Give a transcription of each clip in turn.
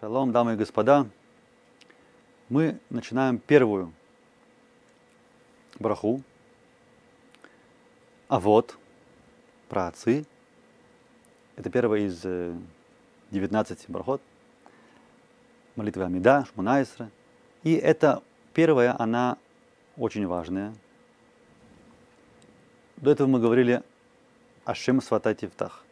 Шалом, дамы и господа. Мы начинаем первую браху. А вот, про отцы. Это первая из 19 брахот. Молитвы Амида, Шмунайсра. И это первая, она очень важная. До этого мы говорили Ашем Сватативтах.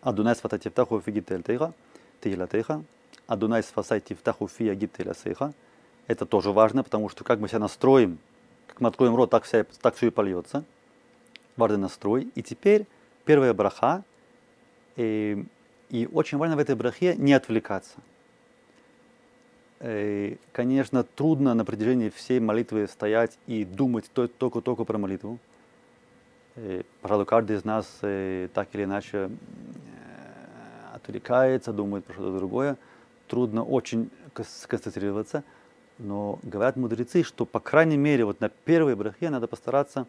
Адунай Сватативтах Уфигитель Тейха, Тейла Тейха. Адунай спасайте в таху фи агиптеля сейха. Это тоже важно, потому что как мы себя настроим, как мы откроем рот, так, вся, так все и польется. Важный настрой. И теперь первая браха. И, и очень важно в этой брахе не отвлекаться. И, конечно, трудно на протяжении всей молитвы стоять и думать только-только про молитву. И, пожалуй, каждый из нас так или иначе отвлекается, думает про что-то другое трудно очень сконцентрироваться, но говорят мудрецы, что, по крайней мере, вот на первой брахе надо постараться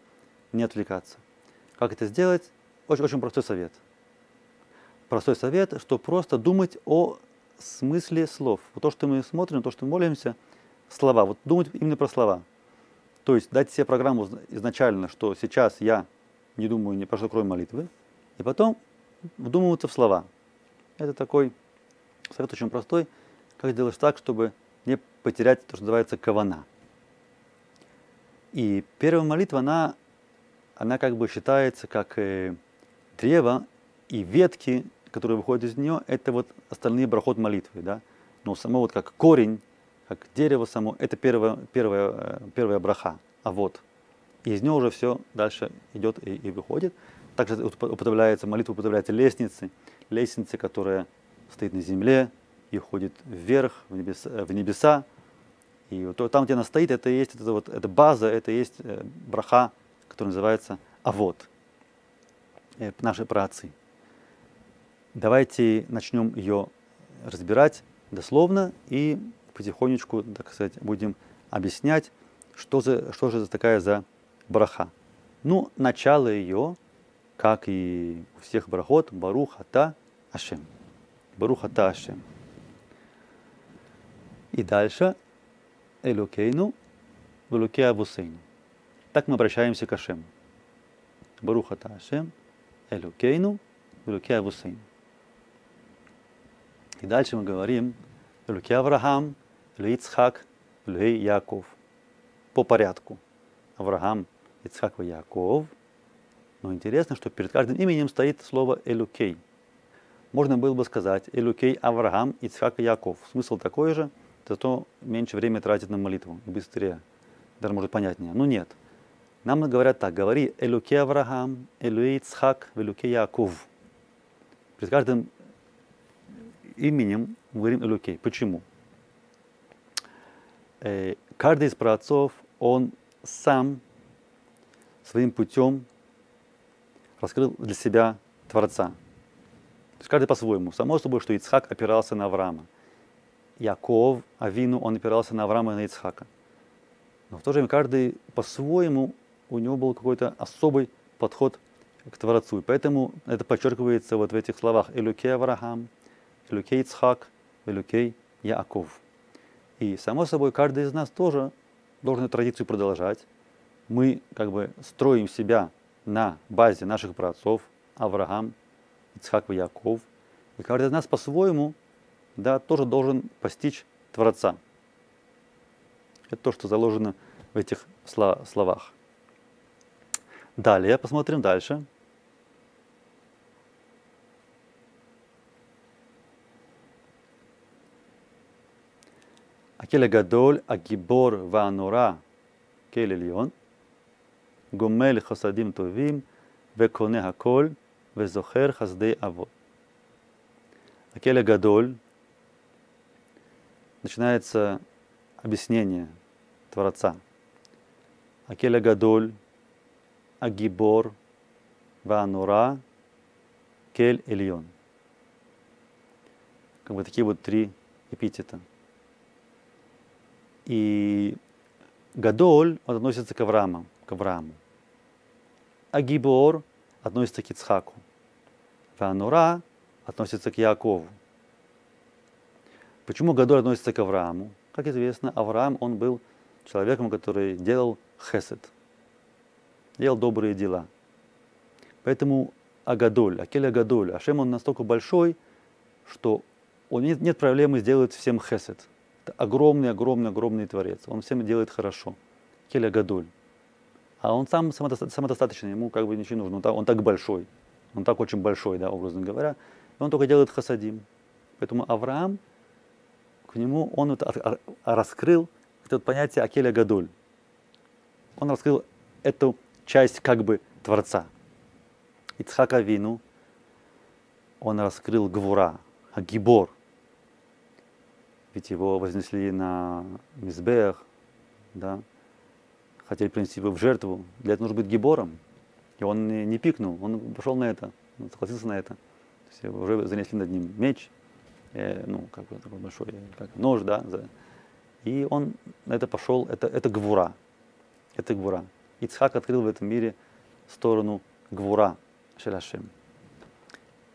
не отвлекаться. Как это сделать? Очень, очень простой совет. Простой совет, что просто думать о смысле слов. Вот то, что мы смотрим, то, что мы молимся, слова. Вот думать именно про слова. То есть дать себе программу изначально, что сейчас я не думаю ни про что, кроме молитвы, и потом вдумываться в слова. Это такой Совет очень простой. Как сделать так, чтобы не потерять то, что называется кавана. И первая молитва, она, она как бы считается как э, древо и ветки, которые выходят из нее, это вот остальные брахот молитвы, да. Но само вот как корень, как дерево само, это первая, первая, э, первая браха. А вот и из нее уже все дальше идет и, и выходит. Также употребляется, молитва употребляется лестницы, лестницы, которая стоит на земле и уходит вверх, в небеса. В небеса. И вот там, где она стоит, это есть это вот, это база, это есть э, браха, которая называется Авод, э, наши праотцы. Давайте начнем ее разбирать дословно и потихонечку, так сказать, будем объяснять, что, за, что же такая за браха. Ну, начало ее, как и у всех брахот, Барух Ата Ашем. Барух Ата Ашем. И дальше Элокейну, Велуке Абусейну. Так мы обращаемся к Ашему. Барух Ата Ашем, Элокейну, Велуке Абусейну. И дальше мы говорим Элуке Авраам, Ицхак, Элу Яков. По порядку. Авраам, Ицхак и Яков. Но интересно, что перед каждым именем стоит слово Элукей – можно было бы сказать Элюкей Авраам, Ицхак и Яков. Смысл такой же, зато меньше времени тратит на молитву быстрее. Даже может понятнее. Но нет. Нам говорят так, говори Элюкей Авраам, Элюкей Ицхак, Элюкей Яков. Перед каждым именем мы говорим Элюкей. Почему? Э, каждый из праотцов, он сам своим путем раскрыл для себя Творца. Есть каждый по-своему. Само собой, что Ицхак опирался на Авраама. Яков, Авину, он опирался на Авраама и на Ицхака. Но в то же время каждый по-своему, у него был какой-то особый подход к Творцу. И поэтому это подчеркивается вот в этих словах «Элюкей Авраам», «Элюкей Ицхак», «Элюкей Яков». И, само собой, каждый из нас тоже должен эту традицию продолжать. Мы как бы строим себя на базе наших праотцов Авраам, Ицхак и Яков. И каждый из нас по-своему да, тоже должен постичь Творца. Это то, что заложено в этих словах. Далее, посмотрим дальше. Акель гадоль, агибор ваанора, кель эльон, гомель хасадим товим, веконе хаколь, וזוכר חסדי אבות. Акеля Гадоль начинается объяснение Творца. Акеля Гадоль, Агибор, Ванура, Кель Эльон. Как бы такие вот три эпитета. И Гадоль он относится к Аврааму, к Аврааму. Агибор относится к Ицхаку. Ванура относится к Якову. Почему Гадоль относится к Аврааму? Как известно, Авраам, он был человеком, который делал хесед, делал добрые дела. Поэтому Агадоль, Акель Агадоль, Ашем он настолько большой, что он нет, нет проблемы сделать всем хесед. Это огромный, огромный, огромный творец. Он всем делает хорошо. Келя Гадоль. А он сам самодостаточный, ему как бы ничего не нужно. Он так большой. Он так очень большой, да, образно говоря. И он только делает хасадим. Поэтому Авраам, к нему он вот раскрыл это понятие Акеля Гадоль. Он раскрыл эту часть как бы Творца. Ицхака Вину он раскрыл Гвура, Агибор – ведь его вознесли на Мизбех, да, хотели принести его в жертву. Для этого нужно быть гибором. И он не, не пикнул, он пошел на это, он согласился на это. То есть уже занесли над ним меч, э, ну, как бы такой большой как, нож, да, за, и он на это пошел, это, это гвура, это гвура. Ицхак открыл в этом мире сторону гвура, Шеляшем.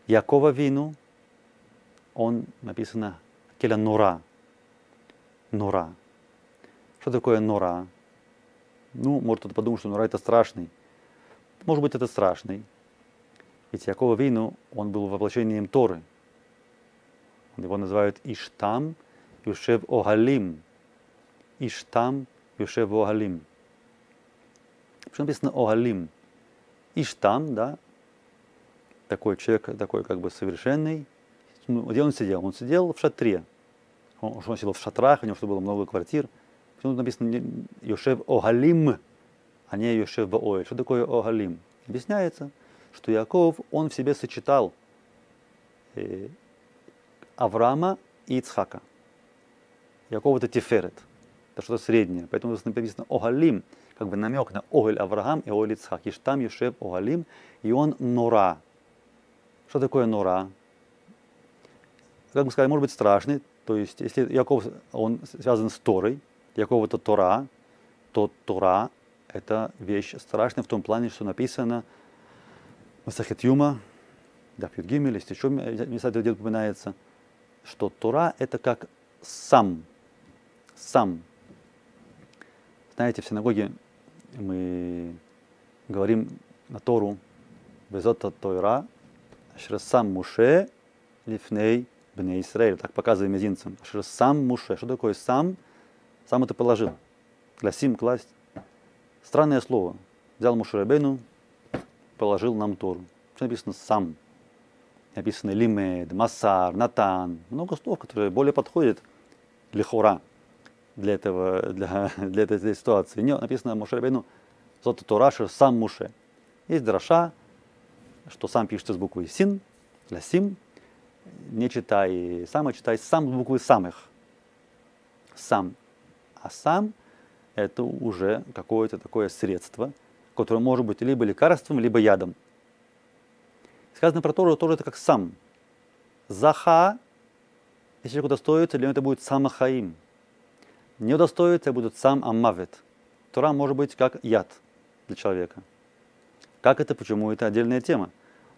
Якова вину, он написано Келя Нура, нора. Что такое нора? Ну, может кто-то подумать, что нора это страшный. Может быть, это страшный. Ведь Якова Вину, он был воплощением Торы. Его называют Иштам Юшев Огалим. Иштам Юшев Огалим. Почему написано Огалим? Иштам, да, такой человек, такой как бы совершенный. Ну, где он сидел? Он сидел в шатре, он, он сидел в шатрах, у него что было много квартир. Почему тут написано Йошев Огалим, а не Йошев Баоэль? Что такое Огалим? Объясняется, что Яков, он в себе сочетал э, Авраама и Ицхака. Яков это Тиферет, это что-то среднее. Поэтому здесь написано Огалим, как бы намек на Огаль Авраам и Огаль Ицхак. И там Йошев Огалим, и он Нора. Что такое Нора? Как мы сказали, может быть страшный, то есть, если Яков, он связан с Торой, Яков это Тора, то Тора – это вещь страшная в том плане, что написано в Сахет Юма, да, в Юдгимеле, если еще места где упоминается, что Тора – это как сам, сам. Знаете, в синагоге мы говорим на Тору, Безота Тойра, сам Муше, Лифней Бне Исраиль, так показывая мизинцем. Сам Муше. Что такое сам? Сам это положил. Для сим класть. Странное слово. Взял Муше Рабейну, положил нам Тору. Что написано сам? Написано лимед, масар, натан. Много слов, которые более подходят лихора для, этого, для, для этой ситуации. Не, написано Муше Рабейну, зота Тора, сам Муше. Есть дроша, что сам пишется с буквой син, для сим, не читай сам, а читай сам с буквы самых. Сам. А сам это уже какое-то такое средство, которое может быть либо лекарством, либо ядом. Сказано про Тору тоже это как сам. Заха, если человек удостоится, для него это будет самахаим. Не удостоится, будет сам амавет. Тора может быть как яд для человека. Как это, почему это отдельная тема.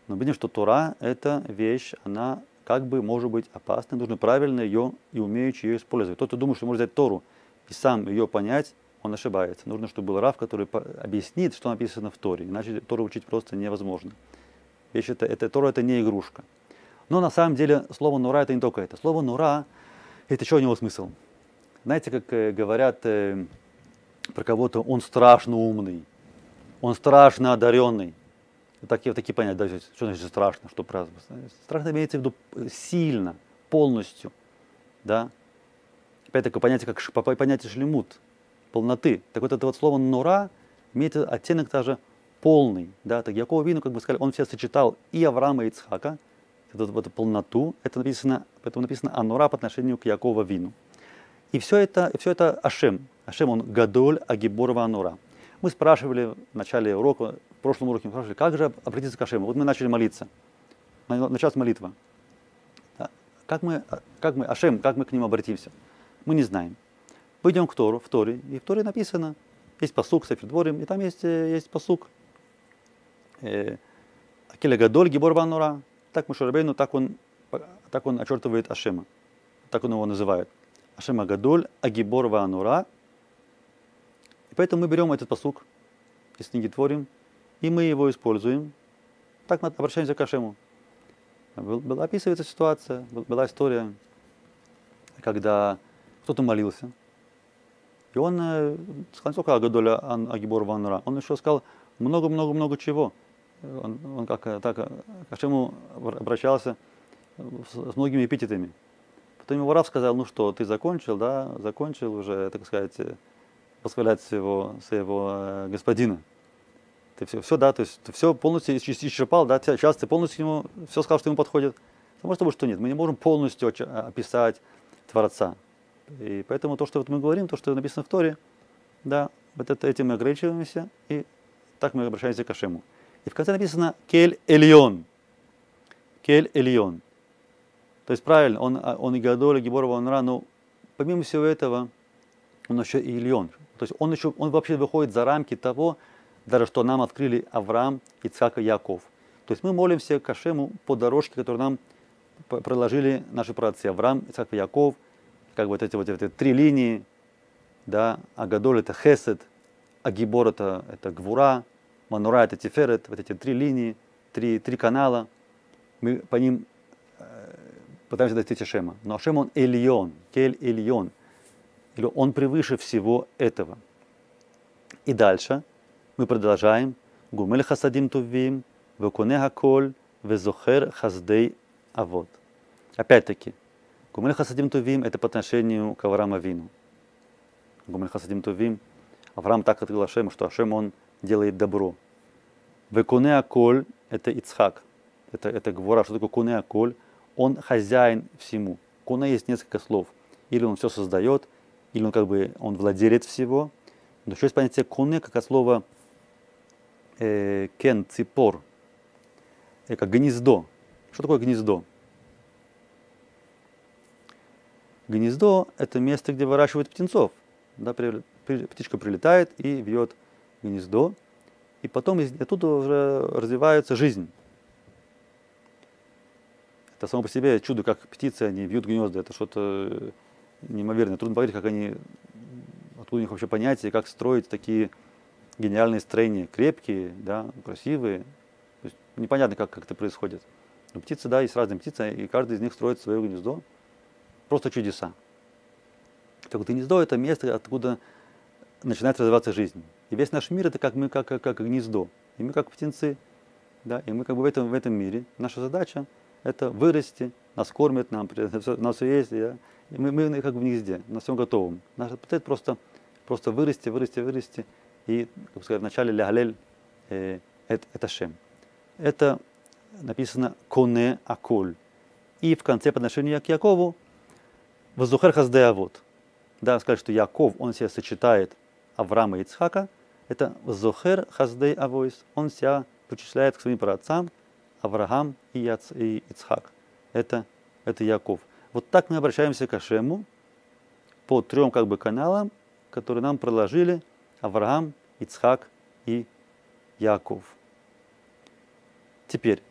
Но видим, что Тора – это вещь, она как бы может быть опасной, нужно правильно ее и умеючи ее использовать. Кто-то думает, что может взять Тору и сам ее понять, он ошибается. Нужно, чтобы был Рав, который объяснит, что написано в Торе. Иначе Тору учить просто невозможно. Вещь это, это, Тора это не игрушка. Но на самом деле слово «нура» это не только это. Слово «нура» это еще у него смысл. Знаете, как э, говорят э, про кого-то, он страшно умный, он страшно одаренный такие, такие понятия, да, что значит страшно, что праздновать. Страшно имеется в виду сильно, полностью, да. Опять такое понятие, как понятие шлемут, полноты. Так вот это вот слово нора имеет оттенок даже полный, да, так Якова Вину, как бы сказали, он все сочетал и Авраама, и Ицхака, эту, эту полноту, это написано, поэтому написано Анура по отношению к Якова Вину. И все это, все это Ашем. Ашем, он Гадоль Агиборова Анура. Мы спрашивали в начале урока, в прошлом уроке мы спрашивали, как же обратиться к Ашему? Вот мы начали молиться. Началась молитва. Как, мы, как мы, Ашем, как мы к ним обратимся? Мы не знаем. Пойдем к Тору, в Торе, и в Торе написано, есть посук с Дворим, и там есть, э, есть посук. Э, Акеля Гадоль, Гибор Банура. Так Мушарабейну, так он, так он очертывает Ашема. так он его называет. Ашем Агадоль, Агибор Ванура. И поэтому мы берем этот посук из книги Творим, и мы его используем. Так мы обращаемся к Ашему. Была описывается ситуация, была история, когда кто-то молился, и он э, сказал только Агадоля Агибор Ванура, он еще сказал много-много-много чего. Он, он как так к Ашему обращался с многими эпитетами. Потом ему Рав сказал, ну что, ты закончил, да, закончил уже, так сказать, восхвалять своего, своего э, господина. Ты все, все, да, то есть ты все полностью исчерпал, да, сейчас ты полностью ему все сказал, что ему подходит. Само собой, что нет, мы не можем полностью описать Творца. И поэтому то, что вот мы говорим, то, что написано в Торе, да, вот это, этим мы ограничиваемся, и так мы обращаемся к Ашему. И в конце написано Кель Эльон. Кель Эльон. То есть правильно, он, а, он и Гадоль, и Гиборова, он Ра, но помимо всего этого, он еще и Ильон. То есть он еще, он вообще выходит за рамки того, даже что нам открыли Авраам, Ицхак и Яков. То есть мы молимся к Ашему по дорожке, которую нам проложили наши праотцы Авраам, Ицхак и Яков, как вот эти вот эти три линии, да, Агадоль это Хесед, Агибор это, это Гвура, Манура это Тиферет, вот эти три линии, три, три канала, мы по ним пытаемся достичь Ашема. Но Ашем он Эльон, Кель Эльон. Или он превыше всего этого. И дальше мы продолжаем. Гумель хасадим тувим, векуне хаколь, везохер хаздей авод. Опять-таки, Гумель хасадим тувим это по отношению к Аврааму Вину. Гумель хасадим тувим. Авраам так открыл Ашему, что Ашем он делает добро. Векуне аколь это Ицхак. Это, это гвора. Что такое куне аколь? он хозяин всему. Куна есть несколько слов. Или он все создает, или он как бы он владелец всего. Но еще есть понятие куны, как от слова э, кен, ципор, э, как гнездо. Что такое гнездо? Гнездо – это место, где выращивают птенцов. Да, птичка прилетает и вьет гнездо, и потом из, оттуда уже развивается жизнь. Это само по себе чудо, как птицы, они вьют гнезда, это что-то неимоверное. Трудно поверить, как они, откуда у них вообще понятие, как строить такие гениальные строения, крепкие, да, красивые. Непонятно, как, как это происходит. Но птицы, да, есть разные птицы, и каждый из них строит свое гнездо. Просто чудеса. Так вот, гнездо – это место, откуда начинает развиваться жизнь. И весь наш мир – это как мы, как, как, как гнездо. И мы как птенцы. Да, и мы как бы в этом, в этом мире. Наша задача – это вырасти, нас кормят, нам, нас все есть, да? и мы, мы как в гнезде, на всем готовом. Наша цель просто, просто вырасти, вырасти, вырасти, и, как сказать, вначале лягалель э, это, шем. Это написано коне аколь. И в конце по отношению к Якову воздухер хаздеавод. Да, сказать, что Яков, он себя сочетает Авраама и Ицхака, это воздухер хаздей авойс, он себя причисляет к своим праотцам, Авраам и, и Ицхак. Это, это Яков. Вот так мы обращаемся к Ашему по трем как бы каналам, которые нам проложили Авраам, Ицхак и Яков. Теперь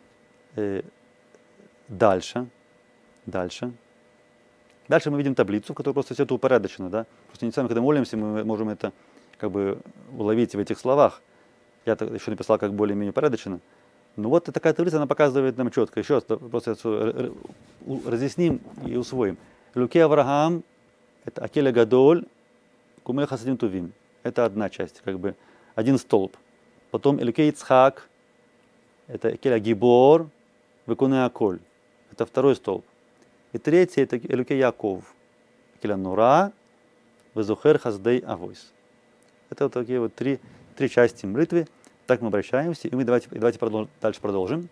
э, дальше, дальше. Дальше мы видим таблицу, в которой просто все это упорядочено. Да? Просто не сами, когда молимся, мы можем это как бы уловить в этих словах. Я еще написал как более-менее упорядочено. Ну вот такая таблица, она показывает нам четко. Еще раз просто разъясним и усвоим. Люке Авраам, это Акеля Гадоль, Кумеха Хасадим Тувим. Это одна часть, как бы один столб. Потом Элюке Ицхак, это Акеля Гибор, Векуне Аколь. Это второй столб. И третий это Элюке Яков, Акеля Нура, Везухер Хаздей Авойс. Это вот такие вот три, три части молитвы. Так мы обращаемся, и мы давайте, давайте продолжим, дальше продолжим.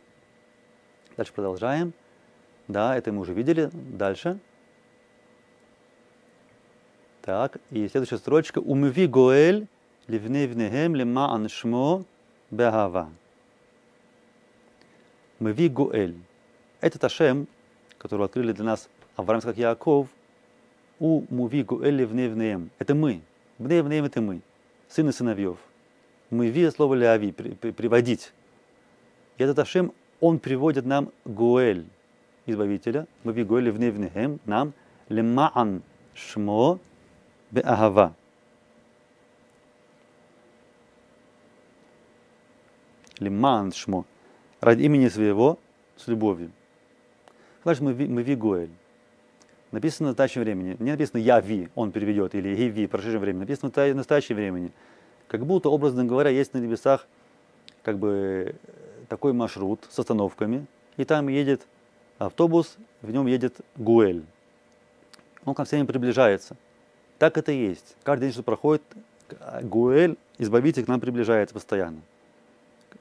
Дальше продолжаем. Да, это мы уже видели. Дальше. Так, и следующая строчка. Умви гоэль ливне внехем лема аншмо беагава. Мви гоэль. Это Ташем, который открыли для нас Авраам как Яков, у муви гоэль ливне внеем. Это мы. Вне внеем это мы. Сыны сыновьев мы видим слово ляви, при, при, приводить. И этот Ашем, он приводит нам Гуэль, избавителя, мы ви Гуэль в Невнехем, нам Лимаан шмо беагава. Лимаан шмо. Ради имени своего с любовью. Значит, мы, ви- мы вигуэль. Написано в настоящем времени. Не написано я ви, он переведет, или и ви, в прошедшем времени. Написано в настоящем времени. Как будто, образно говоря, есть на небесах как бы такой маршрут с остановками, и там едет автобус, в нем едет Гуэль. Он ко всем приближается. Так это и есть. Каждый день, что проходит, Гуэль, избавитель, к нам приближается постоянно.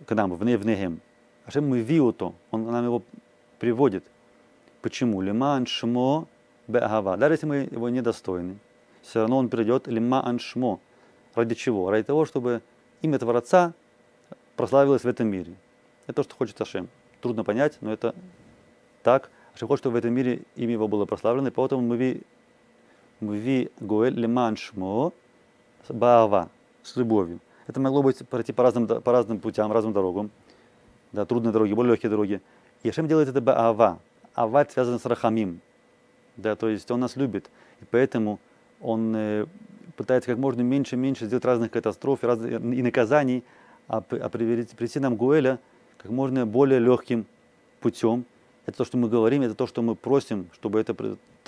К нам, в, Не- в Негем. А что мы виуто, он нам его приводит. Почему? Лиман шмо беагава. Даже если мы его недостойны, все равно он придет лиман шмо. Ради чего? Ради того, чтобы имя Творца прославилось в этом мире. Это то, что хочет Ашем. Трудно понять, но это так. Ашем хочет, чтобы в этом мире имя его было прославлено, и поэтому мы ви, мы ви Гуэль лиман шмо баава, с любовью. Это могло быть пройти по разным, по разным путям, разным дорогам. Да, трудные дороги, более легкие дороги. И Ашем делает это баава. Ава связано с рахамим. Да, то есть он нас любит. И поэтому он э, пытается как можно меньше и меньше сделать разных катастроф и, раз- и наказаний, а, а привести, прийти нам Гуэля как можно более легким путем. Это то, что мы говорим, это то, что мы просим, чтобы это...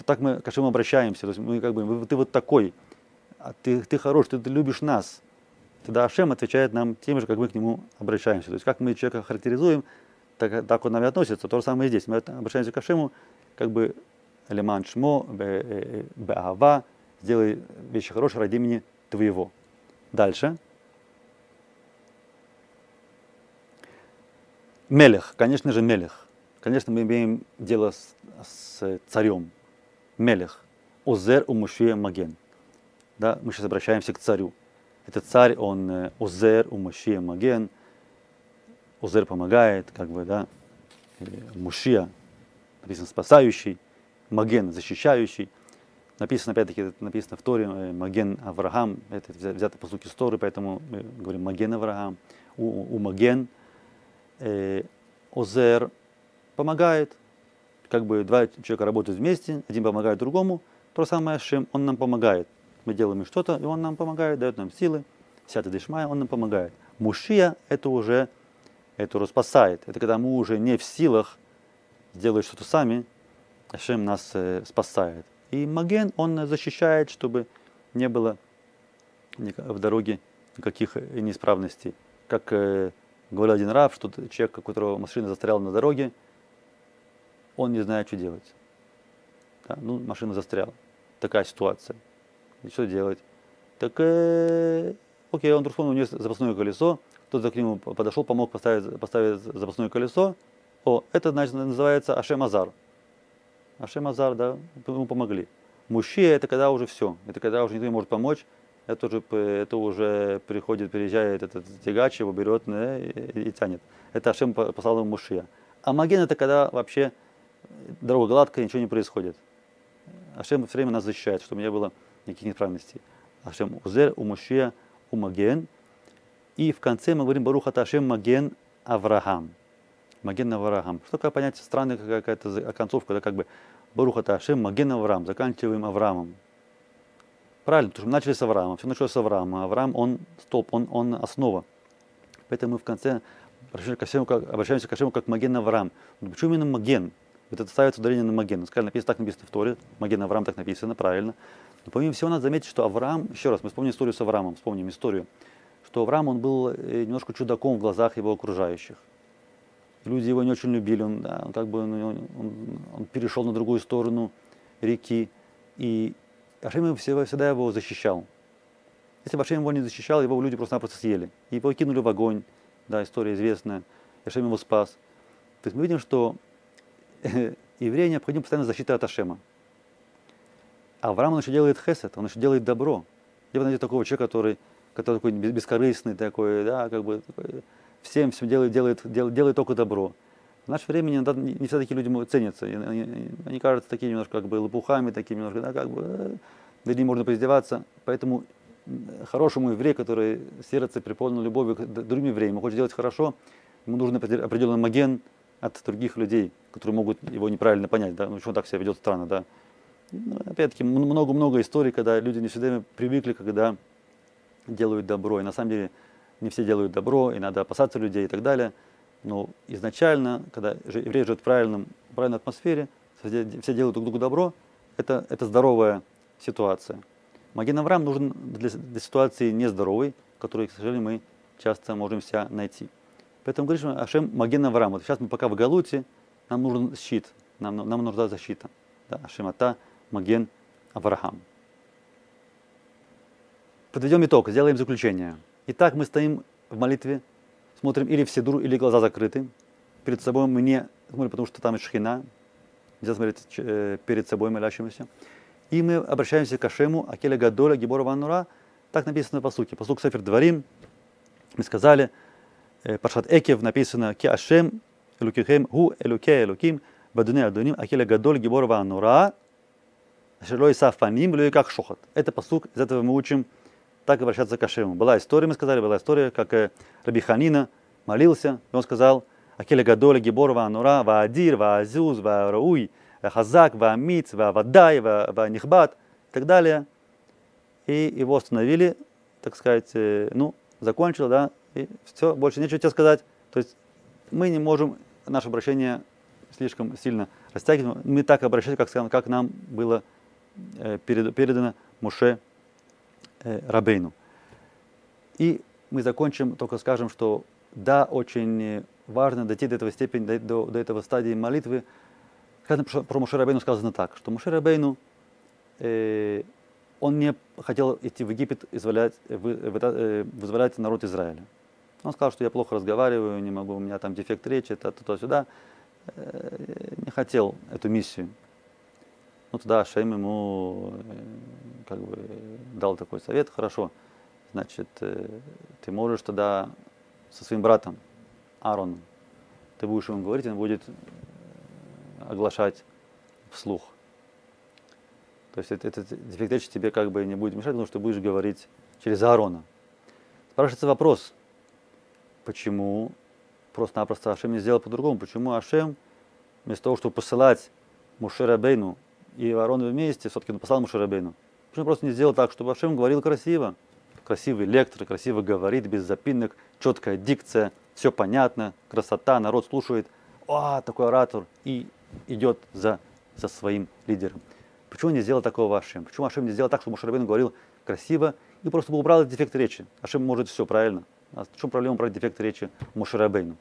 Так мы к Ашему обращаемся. То есть мы как бы, «Вы- ты вот такой, а ты, ты хорош, ты, ты любишь нас. Тогда Ашем отвечает нам тем же, как мы к нему обращаемся. То есть как мы человека характеризуем, так, так он к нам и относится. То же самое и здесь. Мы обращаемся к Ашему, как бы Леман Шмо, бе- э, Беава, сделай вещи хорошие ради имени Твоего. Дальше. Мелех, конечно же, Мелех. Конечно, мы имеем дело с, с царем. Мелех. Озер умушия маген. Да, мы сейчас обращаемся к царю. Этот царь, он э, Озер умушия маген. Озер помогает, как бы, да. Мушия, написано спасающий. Маген, защищающий. Написано, опять-таки, написано в Торе, э, Маген Авраам, это взя- взято по звуке Торы, поэтому мы говорим Маген Авраам, у, у Маген, э, Озер помогает, как бы два человека работают вместе, один помогает другому, то самое, Шем, он нам помогает. Мы делаем что-то, и он нам помогает, дает нам силы, Сята Дишмая, он нам помогает. Мушия это уже, это уже спасает. Это когда мы уже не в силах сделать что-то сами, Ашем нас э, спасает. И Маген, он защищает, чтобы не было в дороге никаких э, неисправностей. Как э, говорил один раб, что человек, у которого машина застряла на дороге, он не знает, что делать. Да, ну, машина застряла. Такая ситуация. И что делать? Так, э, окей, он вспомнил, у него запасное колесо, кто-то к нему подошел, помог поставить, поставить запасное колесо. О, это значит, называется Ашем Азар. Ашем Азар, да, ему помогли. Мужчина это когда уже все, это когда уже никто не может помочь, это уже, это уже приходит, приезжает этот тягач, его берет да, и, и тянет. Это Ашем по- послал ему мужчина. А маген это когда вообще дорога гладкая, ничего не происходит. Ашем все время нас защищает, чтобы не было никаких неисправностей. Ашем Узер, у Мушия, у Маген. И в конце мы говорим Баруха Ашем Маген Авраам. Маген Авраам. Что такое понятие странная какая-то за- концовка, да, как бы Баруха Ашем Маген Авраам, заканчиваем Авраамом. Правильно, потому что мы начали с Авраама, все началось с Авраама. Авраам, он столб, он, он основа. Поэтому мы в конце обращаемся к Ашему как, обращаемся к Ашему как Маген Авраам. Но почему именно Маген? Вот это ставится ударение на Маген. Сказали, написано, так написано в Торе, Маген Авраам так написано, правильно. Но помимо всего надо заметить, что Авраам, еще раз, мы вспомним историю с Авраамом, вспомним историю, что Авраам, он был э, немножко чудаком в глазах его окружающих. Люди его не очень любили, он, да, он как бы он, он- он- он перешел на другую сторону реки, и Ашем всегда, его защищал. Если бы Ашем его не защищал, его люди просто-напросто съели. И его кинули в огонь, да, история известная, Ашем его спас. То есть мы видим, что еврею необходима постоянно защита от Ашема. Авраам, он еще делает хесед, он еще делает добро. Где вы найдете такого человека, который, который такой бес- бескорыстный, такой, да, как бы такой, всем все делает, делает, делает, делает только добро. В наше время иногда не не все такие люди ценятся. Они, они кажутся такими немножко как бы лопухами, такими немножко, да, как бы, э, над ним можно поиздеваться. Поэтому хорошему еврею, который сердце преполнено любовью к другим евреям, хочет делать хорошо, ему нужен определ- определенный маген от других людей, которые могут его неправильно понять. Да? Ну, почему он так себя ведет странно, да? Ну, опять-таки, много-много историй, когда люди не всегда привыкли, когда делают добро. И на самом деле не все делают добро, и надо опасаться людей и так далее. Но изначально, когда евреи живут в правильном, правильной атмосфере, все делают друг другу добро, это, это здоровая ситуация. Маген Авраам нужен для, для ситуации нездоровой, в которой, к сожалению, мы часто можем себя найти. Поэтому говоришь, Ашем Маген Авраам. Вот сейчас мы пока в Галуте, нам нужен щит, нам, нам нужна защита. Да, Ашем Ата Маген Авраам. Подведем итог, сделаем заключение. Итак, мы стоим в молитве, смотрим или в седру, или глаза закрыты. Перед собой мы не смотрим, потому что там шхина. Нельзя смотреть э, перед собой молящимся. И мы обращаемся к Ашему, Акеля Гадоля, Гибора Ванура. Так написано в посуке. Посук Сефер Дворим. Мы сказали, э, Пашат Экев написано, Ки Ашем, Элукихем, Гу, Элуке, Элуким, Бадуне Адуним, Акеля Гадоль, Гибора Ванура, Шелой Сафаним, Луи как Шохот. Это посук, из этого мы учим так обращаться к Ашему. Была история, мы сказали, была история, как э, Раби Ханина молился, и он сказал, Акеля Гадоля, Гибора Ванура, Ваадир, Ваазюз, Ваарауй, Хазак, Ваамиц, Ваавадай, Ванихбат и так далее. И его остановили, так сказать, э, ну, закончил, да, и все, больше нечего тебе сказать. То есть мы не можем наше обращение слишком сильно растягивать. Мы так обращаемся, как, как нам было э, передано Муше Рабейну. И мы закончим, только скажем, что да, очень важно дойти до этого степени, до, до этого стадии молитвы, про Муше Рабейну сказано так, что Муше Рабейну, э, он не хотел идти в Египет изволять, вы, э, вызволять народ Израиля. Он сказал, что я плохо разговариваю, не могу, у меня там дефект речи, это туда-сюда. Э, не хотел эту миссию. Ну тогда Шейм ему э, как бы дал такой совет, хорошо, значит, э, ты можешь тогда со своим братом Аароном, ты будешь ему говорить, он будет оглашать вслух. То есть этот дефект речи тебе как бы не будет мешать, потому что будешь говорить через Аарона. Спрашивается вопрос, почему просто-напросто Ашем не сделал по-другому? Почему Ашем вместо того, чтобы посылать Мушерабейну и Аарона вместе, все-таки он послал Мушерабейну? Почему просто не сделал так, чтобы Ашем говорил красиво? Красивый лектор, красиво говорит, без запинок, четкая дикция, все понятно, красота, народ слушает. А, такой оратор. И идет за, за своим лидером. Почему не сделал такого Ашем? Почему Ашем не сделал так, чтобы Мушарабейн говорил красиво и просто бы убрал дефект речи? Ашем может все правильно. А в чем проблема убрать дефект речи Мушарабейну?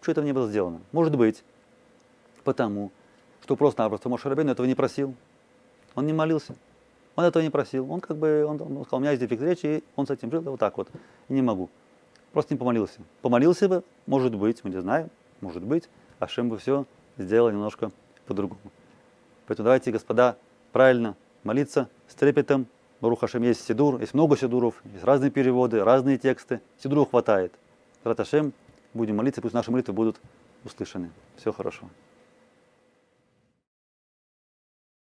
Почему этого не было сделано? Может быть, потому что просто-напросто Мушарабейн этого не просил. Он не молился. Он этого не просил. Он как бы, он, он сказал, у меня есть дефект речи, и он с этим жил, вот так вот. И не могу. Просто не помолился. Помолился бы, может быть, мы не знаем, может быть, Ашем бы все сделал немножко по-другому. Поэтому давайте, господа, правильно молиться с трепетом. Барух Ашем есть Сидур, есть много Сидуров, есть разные переводы, разные тексты. Сидуру хватает. Рат Ашем, будем молиться, пусть наши молитвы будут услышаны. Все хорошо.